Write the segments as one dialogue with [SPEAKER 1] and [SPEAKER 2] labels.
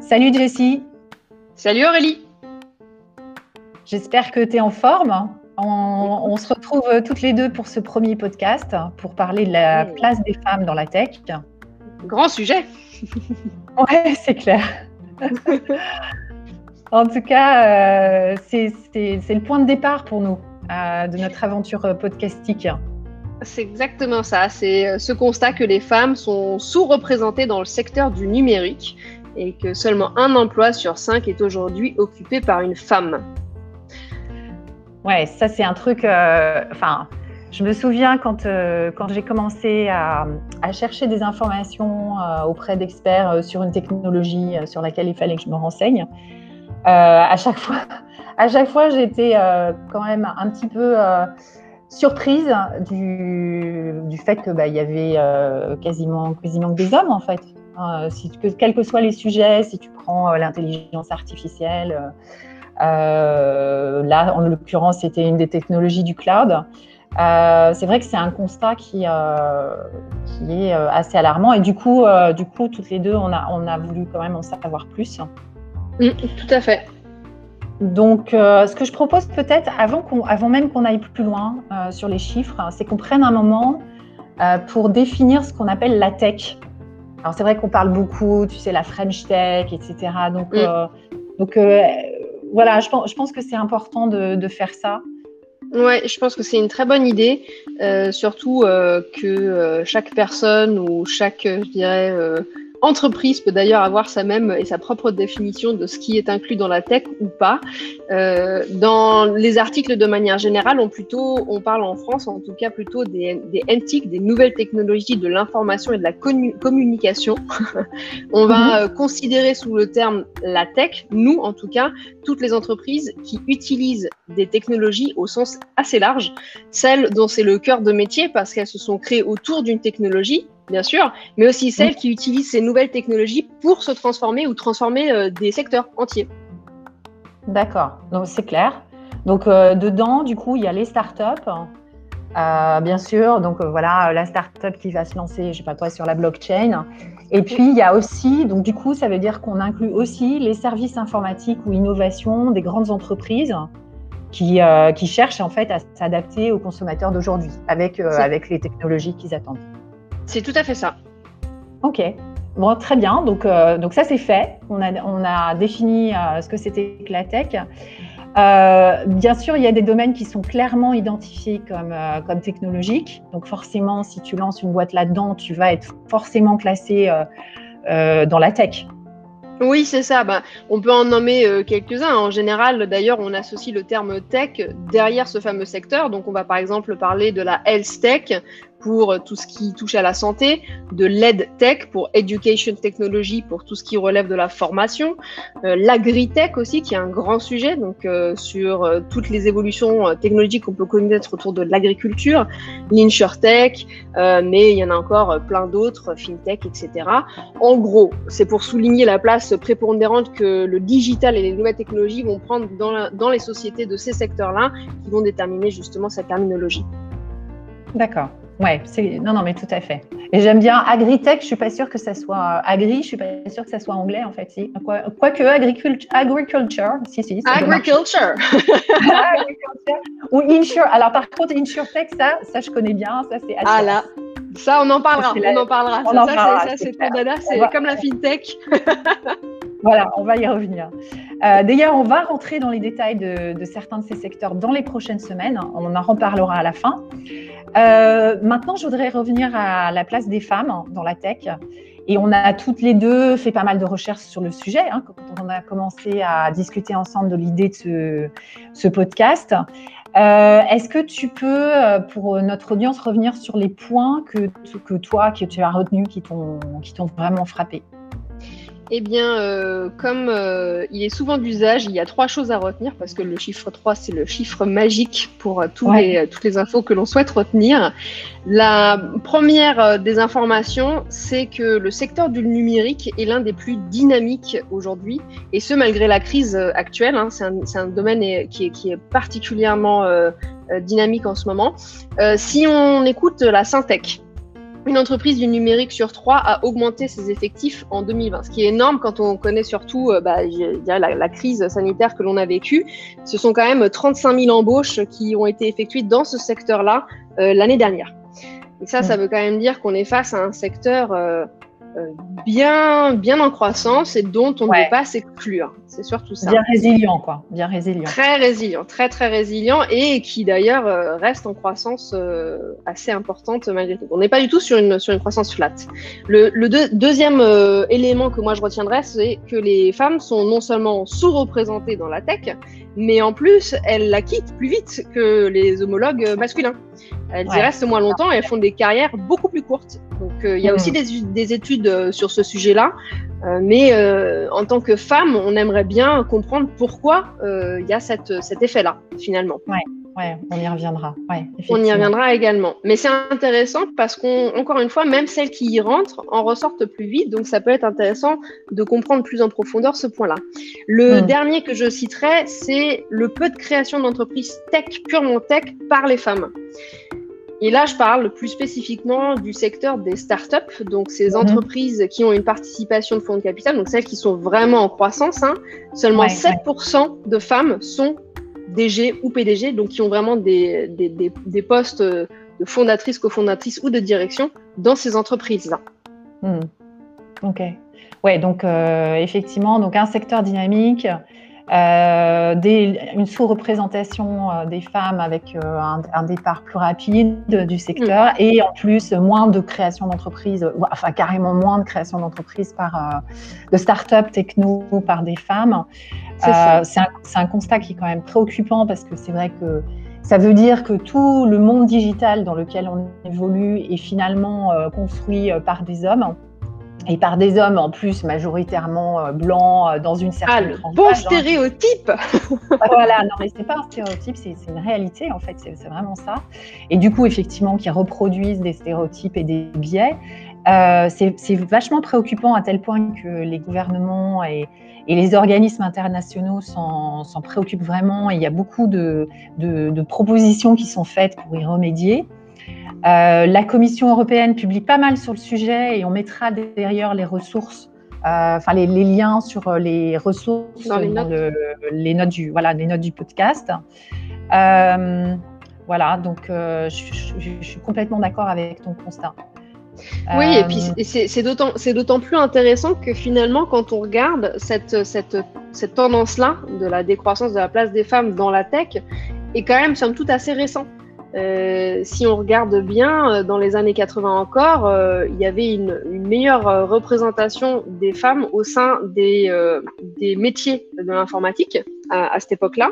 [SPEAKER 1] Salut Jessie.
[SPEAKER 2] Salut Aurélie.
[SPEAKER 1] J'espère que tu es en forme. On, se retrouve toutes les deux pour ce premier podcast pour parler de la place des femmes dans la tech.
[SPEAKER 2] Grand sujet.
[SPEAKER 1] ouais, c'est clair. en tout cas, euh, c'est le point de départ pour nous euh, de notre aventure podcastique.
[SPEAKER 2] C'est exactement ça. C'est euh, ce constat que les femmes sont sous-représentées dans le secteur du numérique et que seulement un emploi sur cinq est aujourd'hui occupé par une femme.
[SPEAKER 1] Ouais, ça c'est un truc. Euh, enfin, je me souviens quand, euh, quand j'ai commencé à, à, chercher des informations auprès d'experts sur une technologie sur laquelle il fallait que je me renseigne. à chaque fois, à chaque fois, j'étais quand même un petit peu surprise du, fait que bah, y avait quasiment quasiment que des hommes en fait. Hein, si, que, quels que soient les sujets, si tu prends euh, l'intelligence artificielle, euh, euh, là, en l'occurrence, c'était une des technologies du cloud. c'est vrai que c'est un constat qui, qui est assez alarmant et du coup, du coup, toutes les deux, on a, on a voulu quand même en savoir plus.
[SPEAKER 2] Mm, tout à fait.
[SPEAKER 1] Donc, ce que je propose peut-être, avant, avant même qu'on aille plus loin sur les chiffres, c'est qu'on prenne un moment pour définir ce qu'on appelle la tech. Alors c'est vrai qu'on parle beaucoup, tu sais, la French Tech, etc. Donc, mm. euh, donc euh, voilà, je pense, je pense que c'est important de, de, faire ça.
[SPEAKER 2] Ouais, je pense que c'est une très bonne idée, euh, surtout que chaque personne ou chaque, je dirais, entreprise peut d'ailleurs avoir sa même et sa propre définition de ce qui est inclus dans la tech ou pas. Euh, dans les articles de manière générale, on plutôt, on parle en France en tout cas plutôt des, des NTIC, des nouvelles technologies de l'information et de la communication. on va mhm. euh, considérer sous le terme la tech, nous en tout cas, toutes les entreprises qui utilisent des technologies au sens assez large, celles dont c'est le cœur de métier parce qu'elles se sont créées autour d'une technologie bien sûr, mais aussi celles qui utilisent ces nouvelles technologies pour se transformer ou transformer euh, des secteurs entiers.
[SPEAKER 1] D'accord, donc c'est clair. Donc euh, dedans, du coup, il y a les startups, euh, bien sûr. Donc voilà, la startup qui va se lancer, je sais pas toi, sur la blockchain. Et puis il y a aussi, donc du coup, ça veut dire qu'on inclut aussi les services informatiques ou innovations des grandes entreprises qui, qui cherchent en fait à s'adapter aux consommateurs d'aujourd'hui avec, avec les technologies qu'ils attendent.
[SPEAKER 2] C'est tout à fait ça.
[SPEAKER 1] Ok. Bon, très bien. Donc, euh, donc ça, c'est fait. On a, on a défini euh, ce que c'était que la tech. Euh, bien sûr, il y a des domaines qui sont clairement identifiés comme, comme technologiques. Donc, forcément, si tu lances une boîte là-dedans, tu vas être forcément classé dans la tech.
[SPEAKER 2] Oui, c'est ça. Bah, on peut en nommer quelques-uns. En général, d'ailleurs, on associe le terme tech derrière ce fameux secteur. Donc, on va par exemple parler de la health tech, pour tout ce qui touche à la santé, de l'EdTech pour Education Technology pour tout ce qui relève de la formation, euh, l'agritech aussi qui est un grand sujet donc euh, sur euh, toutes les évolutions euh, technologiques qu'on peut connaître autour de l'agriculture, l'insurtech, mais il y en a encore plein d'autres, fintech, etc. En gros, c'est pour souligner la place prépondérante que le digital et les nouvelles technologies vont prendre dans, dans les sociétés de ces secteurs-là qui vont déterminer justement cette terminologie.
[SPEAKER 1] D'accord. Ouais, c'est non, non, mais tout à fait. Et j'aime bien agritech. Je suis pas sûre que ça soit agri. Je suis pas sûre que ça soit anglais en fait. Si. Quoi, quoique agriculture, agriculture, si si.
[SPEAKER 2] Agriculture.
[SPEAKER 1] agriculture. Ou insure. Alors par contre, insurtech, ça, ça je connais bien. Ça c'est.
[SPEAKER 2] Ah là. Ça, on en parlera. On en parlera. On ça, en parlera. Ça, c'est dada. C'est comme la fintech.
[SPEAKER 1] Voilà, on va y revenir. Euh, d'ailleurs, on va rentrer dans les détails de, certains de ces secteurs dans les prochaines semaines. On en reparlera à la fin. Euh, maintenant, je voudrais revenir à la place des femmes dans la tech. Et on a toutes les deux fait pas mal de recherches sur le sujet hein, quand on a commencé à discuter ensemble de l'idée de ce, podcast. Euh, est-ce que tu peux, pour notre audience, revenir sur les points que, que toi, que tu as retenus, qui t'ont vraiment frappé?
[SPEAKER 2] Eh bien, euh, comme euh, il est souvent d'usage, il y a trois choses à retenir parce que le chiffre 3, c'est le chiffre magique pour euh, tous les, toutes les infos que l'on souhaite retenir. La première des informations, c'est que le secteur du numérique est l'un des plus dynamiques aujourd'hui, et ce malgré la crise actuelle. Hein, c'est un, un, domaine qui est, qui est particulièrement dynamique en ce moment. si on écoute la Syntec, une entreprise du numérique sur trois a augmenté ses effectifs en 2020, ce qui est énorme quand on connaît surtout euh, bah, la, la, crise sanitaire que l'on a vécue. Ce sont quand même 35 000 embauches qui ont été effectuées dans ce secteur-là euh, l'année dernière. Et ça, ça veut quand même dire qu'on est face à un secteur euh, bien, bien en croissance et dont on ne peut pas s'exclure. C'est surtout ça.
[SPEAKER 1] Bien résilient, quoi. Bien résilient.
[SPEAKER 2] Très résilient, très très résilient et qui d'ailleurs euh, reste en croissance euh, assez importante malgré tout. On n'est pas du tout sur une, sur une croissance flat. Le, le deuxième élément que moi je retiendrai, c'est que les femmes sont non seulement sous-représentées dans la tech, mais en plus, elles la quittent plus vite que les homologues masculins. Elles y restent moins longtemps et elles font des carrières beaucoup plus courtes. Donc il y a hmm. aussi des, des études euh, sur ce sujet-là. Euh, mais euh, en tant que femme, on aimerait bien comprendre pourquoi il y a cette, cet effet-là, finalement.
[SPEAKER 1] Ouais. Ouais, on y reviendra.
[SPEAKER 2] on y reviendra également. Mais c'est intéressant parce qu'encore une fois, même celles qui y rentrent en ressortent plus vite. Donc ça peut être intéressant de comprendre plus en profondeur ce point-là. Le hmm. dernier que je citerai, c'est le peu de création d'entreprises tech, purement tech, par les femmes. Et là, je parle plus spécifiquement du secteur des startups, donc ces mhm. entreprises qui ont une participation de fonds de capital, donc celles qui sont vraiment en croissance. Hein. Seulement 7% de femmes sont DG ou PDG, donc qui ont vraiment des, des, des, postes de fondatrice, cofondatrice ou de direction dans ces entreprises-là.
[SPEAKER 1] Hmm. Ok. Ouais, donc euh, effectivement, donc un secteur dynamique euh, des, une sous-représentation euh, des femmes avec euh, un, départ plus rapide du secteur mm. et en plus moins de création d'entreprises, enfin carrément moins de création d'entreprises par de start-up techno par des femmes. C'est un, un, constat qui est quand même préoccupant parce que c'est vrai que ça veut dire que tout le monde digital dans lequel on évolue est finalement construit par des hommes et par des hommes en plus majoritairement euh, blancs euh, dans une certaine
[SPEAKER 2] ah, bon hein. stéréotype
[SPEAKER 1] Voilà, non mais c'est pas un stéréotype, c'est une réalité en fait, c'est vraiment ça. Et du coup, effectivement, qui reproduisent des stéréotypes et des biais. Euh, c'est vachement préoccupant à tel point que les gouvernements et, et les organismes internationaux s'en préoccupent vraiment. il y a beaucoup de, de, de propositions qui sont faites pour y remédier. Euh, la Commission européenne publie pas mal sur le sujet et on mettra derrière les ressources, euh, enfin les, liens sur euh, les ressources
[SPEAKER 2] dans les notes,
[SPEAKER 1] les notes du voilà les notes du podcast. voilà, donc je, suis complètement d'accord avec ton constat.
[SPEAKER 2] Oui, et puis c'est d'autant plus intéressant que finalement, quand on regarde cette, cette, cette tendance-là de la décroissance de la place des femmes dans la tech, est quand même, somme toute, assez récent. Euh, si on regarde bien, euh, dans les années 80 encore, euh, il y avait une, meilleure représentation des femmes au sein des, des métiers de l'informatique à, cette époque-là.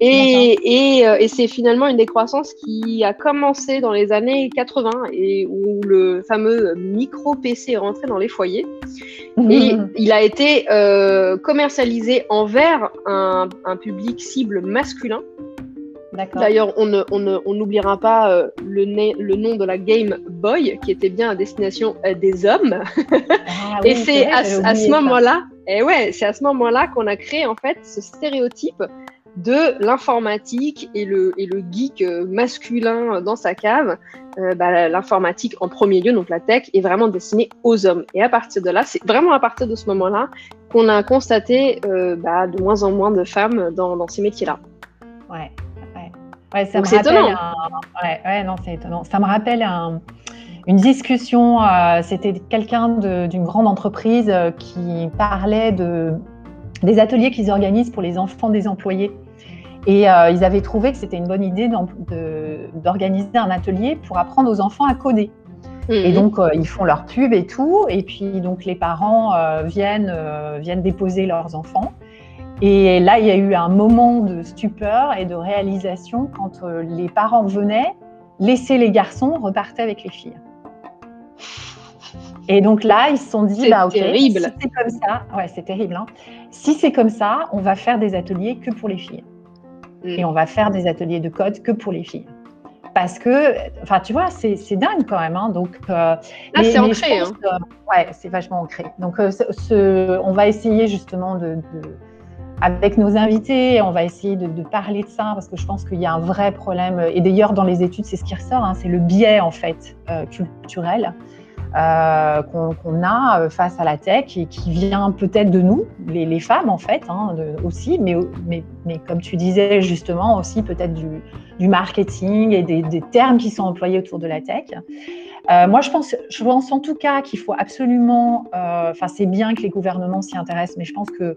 [SPEAKER 2] Et, et, et c'est finalement une décroissance qui a commencé dans les années 80 et où le fameux micro-PC est rentré dans les foyers. Et il a été commercialisé envers un, un public cible masculin. D'ailleurs, on n'oubliera on pas euh, le, le, nom de la Game Boy, qui était bien à destination euh, des hommes. Ah et c'est à, ce moment-là, et eh ouais, c'est à ce moment-là qu'on a créé en fait ce stéréotype de l'informatique et le, et le geek euh, masculin dans sa cave. Bah, l'informatique en premier lieu, donc la tech, est vraiment destinée aux hommes. Et à partir de là, c'est vraiment à partir de ce moment-là qu'on a constaté bah, de moins en moins de femmes dans, dans ces métiers-là.
[SPEAKER 1] Ouais, ça me rappelle ouais, non, c'est étonnant. Ça me rappelle une discussion. Euh, c'était quelqu'un d'une grande entreprise euh, qui parlait de, des ateliers qu'ils organisent pour les enfants des employés. Et euh, ils avaient trouvé que c'était une bonne idée d'organiser un atelier pour apprendre aux enfants à coder. Et mhm. donc, ils font leur pub et tout. Et puis, donc, les parents viennent, viennent déposer leurs enfants. Et là, il y a eu un moment de stupeur et de réalisation quand euh, les parents venaient, laisser les garçons, repartaient avec les filles. Et donc là, ils se sont dit, bah, ok,
[SPEAKER 2] terrible.
[SPEAKER 1] si c'est comme ça, ouais, c'est terrible. Hein. Si c'est comme ça, on va faire des ateliers que pour les filles. Mm. Et on va faire des ateliers de code que pour les filles. Parce que, enfin, tu vois, c'est dingue quand même. Hein. Donc,
[SPEAKER 2] euh, ah, c'est ancré. Hein.
[SPEAKER 1] ouais, c'est vachement ancré. Donc, euh, ce, on va essayer justement de avec nos invités, on va essayer de, parler de ça parce que je pense qu'il y a un vrai problème. Et d'ailleurs, dans les études, c'est ce qui ressort, hein, c'est le biais en fait euh, culturel euh, qu'on a euh, face à la tech et qui vient peut-être de nous, les, femmes en fait hein, aussi, mais, comme tu disais justement aussi peut-être du, marketing et des, des, termes qui sont employés autour de la tech. moi, je pense, je pense en tout cas qu'il faut absolument, enfin, c'est bien que les gouvernements s'y intéressent, mais je pense que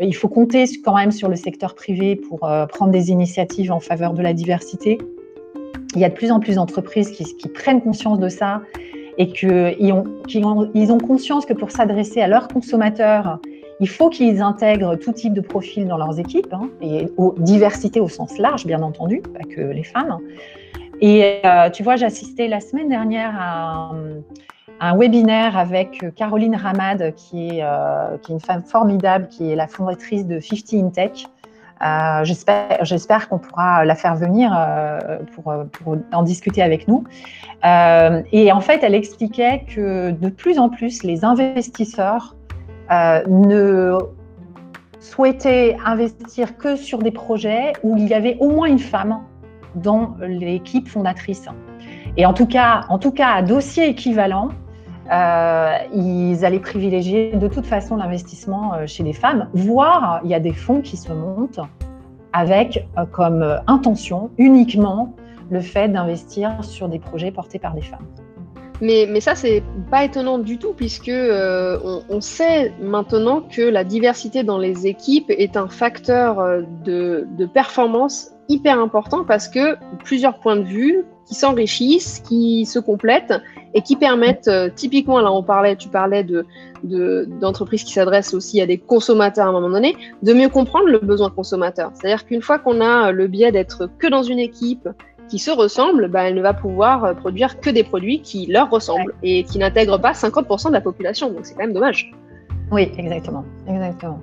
[SPEAKER 1] il faut compter quand même sur le secteur privé pour euh, prendre des initiatives en faveur de la diversité. Il y a de plus en plus d'entreprises qui, prennent conscience de ça et qu'ils ont, conscience que pour s'adresser à leurs consommateurs, il faut qu'ils intègrent tout type de profil dans leurs équipes, hein, et aux, diversité au sens large, bien entendu, pas que les femmes. Et euh, tu vois, j'assistais la semaine dernière à, un webinaire avec euh, Caroline Ramad, qui est, euh, qui est, une femme formidable, qui est la fondatrice de 50 in Tech. J'espère qu'on pourra la faire venir pour, en discuter avec nous. Et en fait, elle expliquait que de plus en plus, les investisseurs ne souhaitaient investir que sur des projets où il y avait au moins une femme dans l'équipe fondatrice. Et en tout cas, en tout cas, à dossier équivalent, euh, ils allaient privilégier de toute façon l'investissement euh, chez les femmes, voire il y a des fonds qui se montent avec euh, comme intention uniquement le fait d'investir sur des projets portés par des femmes.
[SPEAKER 2] Mais, mais ça, c'est pas étonnant du tout, puisque on, sait maintenant que la diversité dans les équipes est un facteur de performance hyper important parce que plusieurs points de vue qui s'enrichissent, qui se complètent et qui permettent, euh, typiquement, là on parlait, tu parlais de d'entreprises qui s'adressent aussi à des consommateurs à un moment donné, de mieux comprendre le besoin consommateur. C'est-à-dire qu'une fois qu'on a le biais d'être que dans une équipe qui se ressemble, bah, elle ne va pouvoir euh, produire que des produits qui leur ressemblent et qui n'intègrent pas 50% de la population. Donc c'est quand même dommage.
[SPEAKER 1] Oui, exactement, exactement.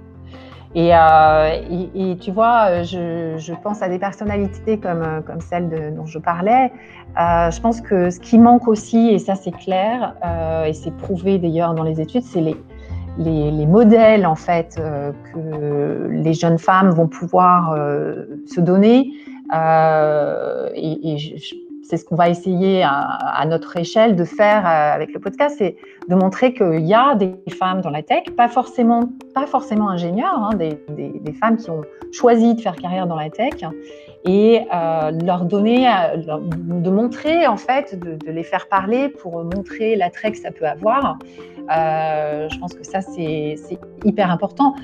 [SPEAKER 1] Euh, et, tu vois, je, pense à des personnalités comme, comme celle dont je parlais. Euh, je pense que ce qui manque aussi, et ça c'est clair, euh, et c'est prouvé d'ailleurs dans les études, c'est les, les, modèles en fait que les jeunes femmes vont pouvoir se donner. et, et c'est ce qu'on va essayer à, notre échelle de faire euh, avec le podcast, c'est de montrer qu'il y a des femmes dans la tech, pas forcément, pas forcément ingénieures, hein, des, femmes qui ont choisi de faire carrière dans la tech, et euh, leur donner, euh, de montrer en fait, de, les faire parler pour montrer l'attrait que ça peut avoir. je pense que ça c'est hyper important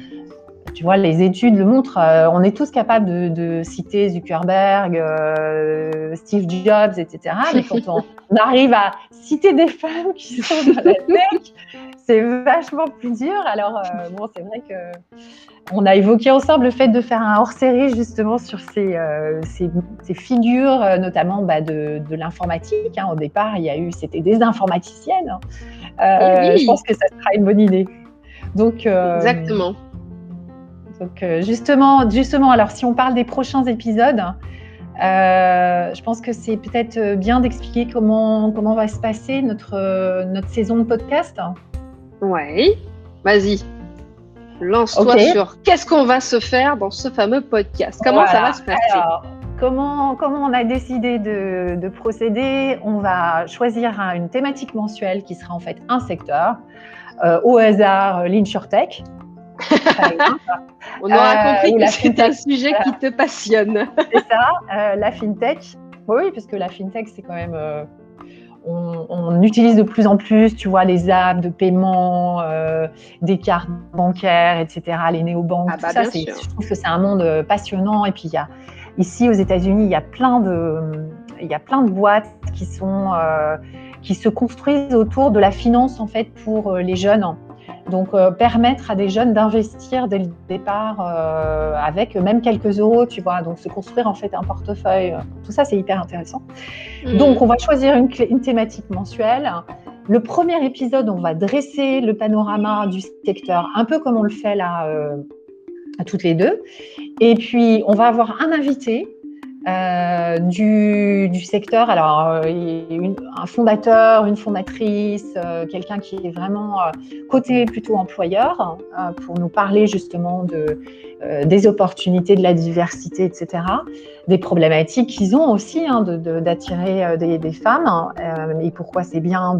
[SPEAKER 1] tu vois, les études le montrent. Euh, on est tous capables de, citer Zuckerberg, euh, Steve Jobs, etc. Mais quand on, arrive à citer des femmes qui sont dans la tech, c'est vachement plus dur. Alors, euh, bon, c'est vrai que on a évoqué ensemble le fait de faire un hors-série justement sur ces, ces, figures, notamment bah, de, de l'informatique. Hein. Au départ, il y a eu, c'était des informaticiennes. Hein. Je pense que ça sera une bonne idée.
[SPEAKER 2] Donc, Exactement.
[SPEAKER 1] Donc euh, justement, justement, alors si on parle des prochains épisodes, euh, je pense que c'est peut-être euh, bien d'expliquer comment, comment va se passer notre, notre saison de podcast.
[SPEAKER 2] Oui, vas-y. Lance-toi sur qu'est-ce qu'on va se faire dans ce fameux podcast. Comment ça va se passer?
[SPEAKER 1] Comment, comment on a décidé de, de procéder? On va choisir une thématique mensuelle qui sera en fait un secteur. au hasard, l'InsurTech.
[SPEAKER 2] On aura euh, compris que c'est un sujet qui te passionne.
[SPEAKER 1] c'est ça, euh, la fintech. Oui, puisque la fintech, c'est quand même. Euh, on, utilise de plus en plus, tu vois, les apps de paiement, des cartes bancaires, etc., les néobanques, ah tout bah, ça. Je trouve que c'est un monde passionnant. Et puis, il y a, ici, aux États-Unis, il y a plein de, il y a plein de boîtes qui sont, qui se construisent autour de la finance, en fait, pour les jeunes. Donc, euh, permettre à des jeunes d'investir dès le départ euh, avec même quelques euros, tu vois. Donc, se construire en fait un portefeuille. Tout ça, c'est hyper intéressant. Mm. Donc, on va choisir une, une, thématique mensuelle. Le premier épisode, on va dresser le panorama du secteur, un peu comme on le fait là, euh, à toutes les deux. Et puis, on va avoir un invité euh, du, secteur. Alors, euh, un fondateur, une fondatrice, euh, quelqu'un qui est vraiment côté plutôt employeur pour nous parler justement de, des opportunités, de la diversité, etc. Des problématiques qu'ils ont aussi hein, d'attirer des, femmes et pourquoi c'est bien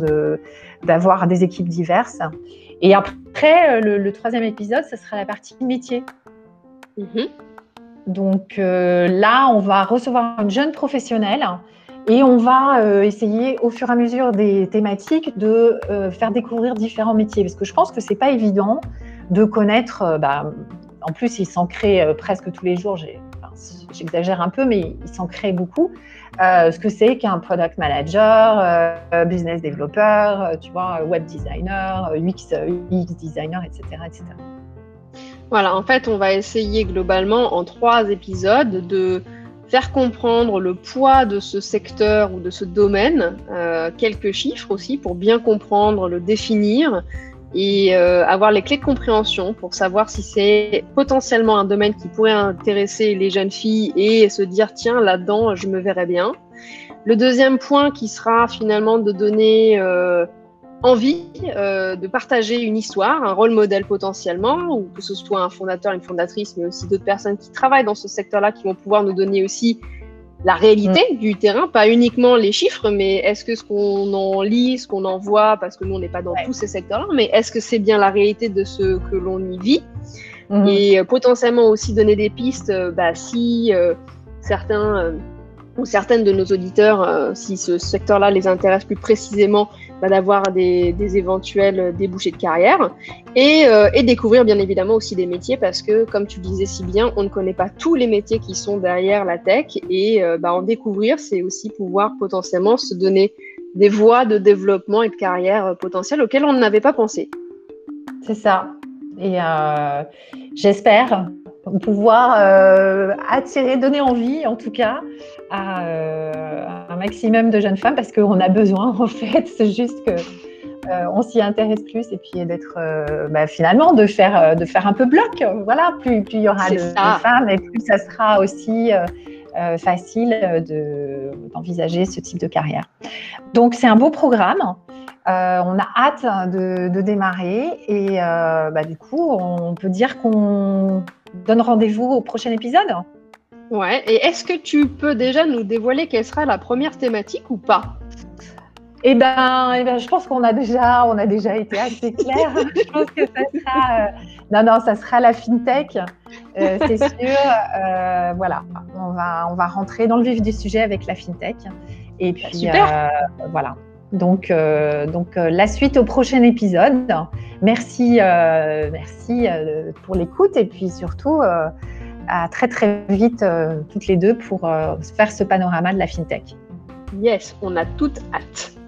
[SPEAKER 1] d'avoir des équipes diverses. Et après, le, troisième épisode, ce sera la partie métier. Mm-hmm. Donc euh, là, on va recevoir une jeune professionnelle et on va euh, essayer au fur et à mesure des thématiques de euh, faire découvrir différents métiers. Parce que je pense que c'est pas évident de connaître, bah, en plus il s'en crée presque tous les jours, j'exagère un peu, mais il s'en crée beaucoup, ce que c'est qu'un product manager, business developer, tu vois, web designer, UX, UX designer, etc. etc.
[SPEAKER 2] Voilà, en fait, on va essayer globalement en trois épisodes de faire comprendre le poids de ce secteur ou de ce domaine, euh, quelques chiffres aussi pour bien comprendre, le définir et euh, avoir les clés de compréhension pour savoir si c'est potentiellement un domaine qui pourrait intéresser les jeunes filles et se dire tiens là-dedans je me verrais bien. Le deuxième point qui sera finalement de donner euh, envie euh, de partager une histoire, un rôle modèle potentiellement, ou que ce soit un fondateur, une fondatrice, mais aussi d'autres personnes qui travaillent dans ce secteur-là, qui vont pouvoir nous donner aussi la réalité mm. du terrain, pas uniquement les chiffres, mais est-ce que ce qu'on en lit, ce qu'on en voit, parce que nous on n'est pas dans tous ces secteurs-là, mais est-ce que c'est bien la réalité de ce que l'on y vit? Mm-hmm. Et euh, potentiellement aussi donner des pistes, euh, bah, si certains certaines de nos auditeurs, si ce secteur-là les intéresse plus précisément, d'avoir des, éventuels débouchés de carrière et, euh, et, découvrir bien évidemment aussi des métiers parce que comme tu disais si bien, on ne connaît pas tous les métiers qui sont derrière la tech et euh, bah, en découvrir, c'est aussi pouvoir potentiellement se donner des voies de développement et de carrière euh, potentielles auxquelles on n'avait pas pensé.
[SPEAKER 1] C'est ça. Et j'espère pouvoir attirer, donner envie en tout cas à un maximum de jeunes femmes parce qu'on a besoin en fait. C'est juste que euh, on s'y intéresse plus et puis d'être euh, bah, finalement de faire euh, de faire un peu bloc. Voilà, plus, plus il y aura de, femmes et plus ça sera aussi facile d'envisager ce type de carrière. Donc c'est un beau programme. on a hâte de, démarrer et bah, du coup on peut dire qu'on donne rendez-vous au prochain épisode.
[SPEAKER 2] Ouais, et est-ce que tu peux déjà nous dévoiler quelle sera la première thématique ou pas?
[SPEAKER 1] Eh ben, eh ben, je pense qu'on a déjà, on a déjà été assez clair. je pense que ça sera, euh, non, non, ça sera la fintech, euh, c'est sûr. Euh, voilà, on va, on va rentrer dans le vif du sujet avec la fintech. Et puis, Super. voilà. Donc, donc la suite au prochain épisode. Merci, merci pour l'écoute et puis surtout très très vite euh, toutes les deux pour euh, faire ce panorama de la fintech.
[SPEAKER 2] Yes, on a toute hâte.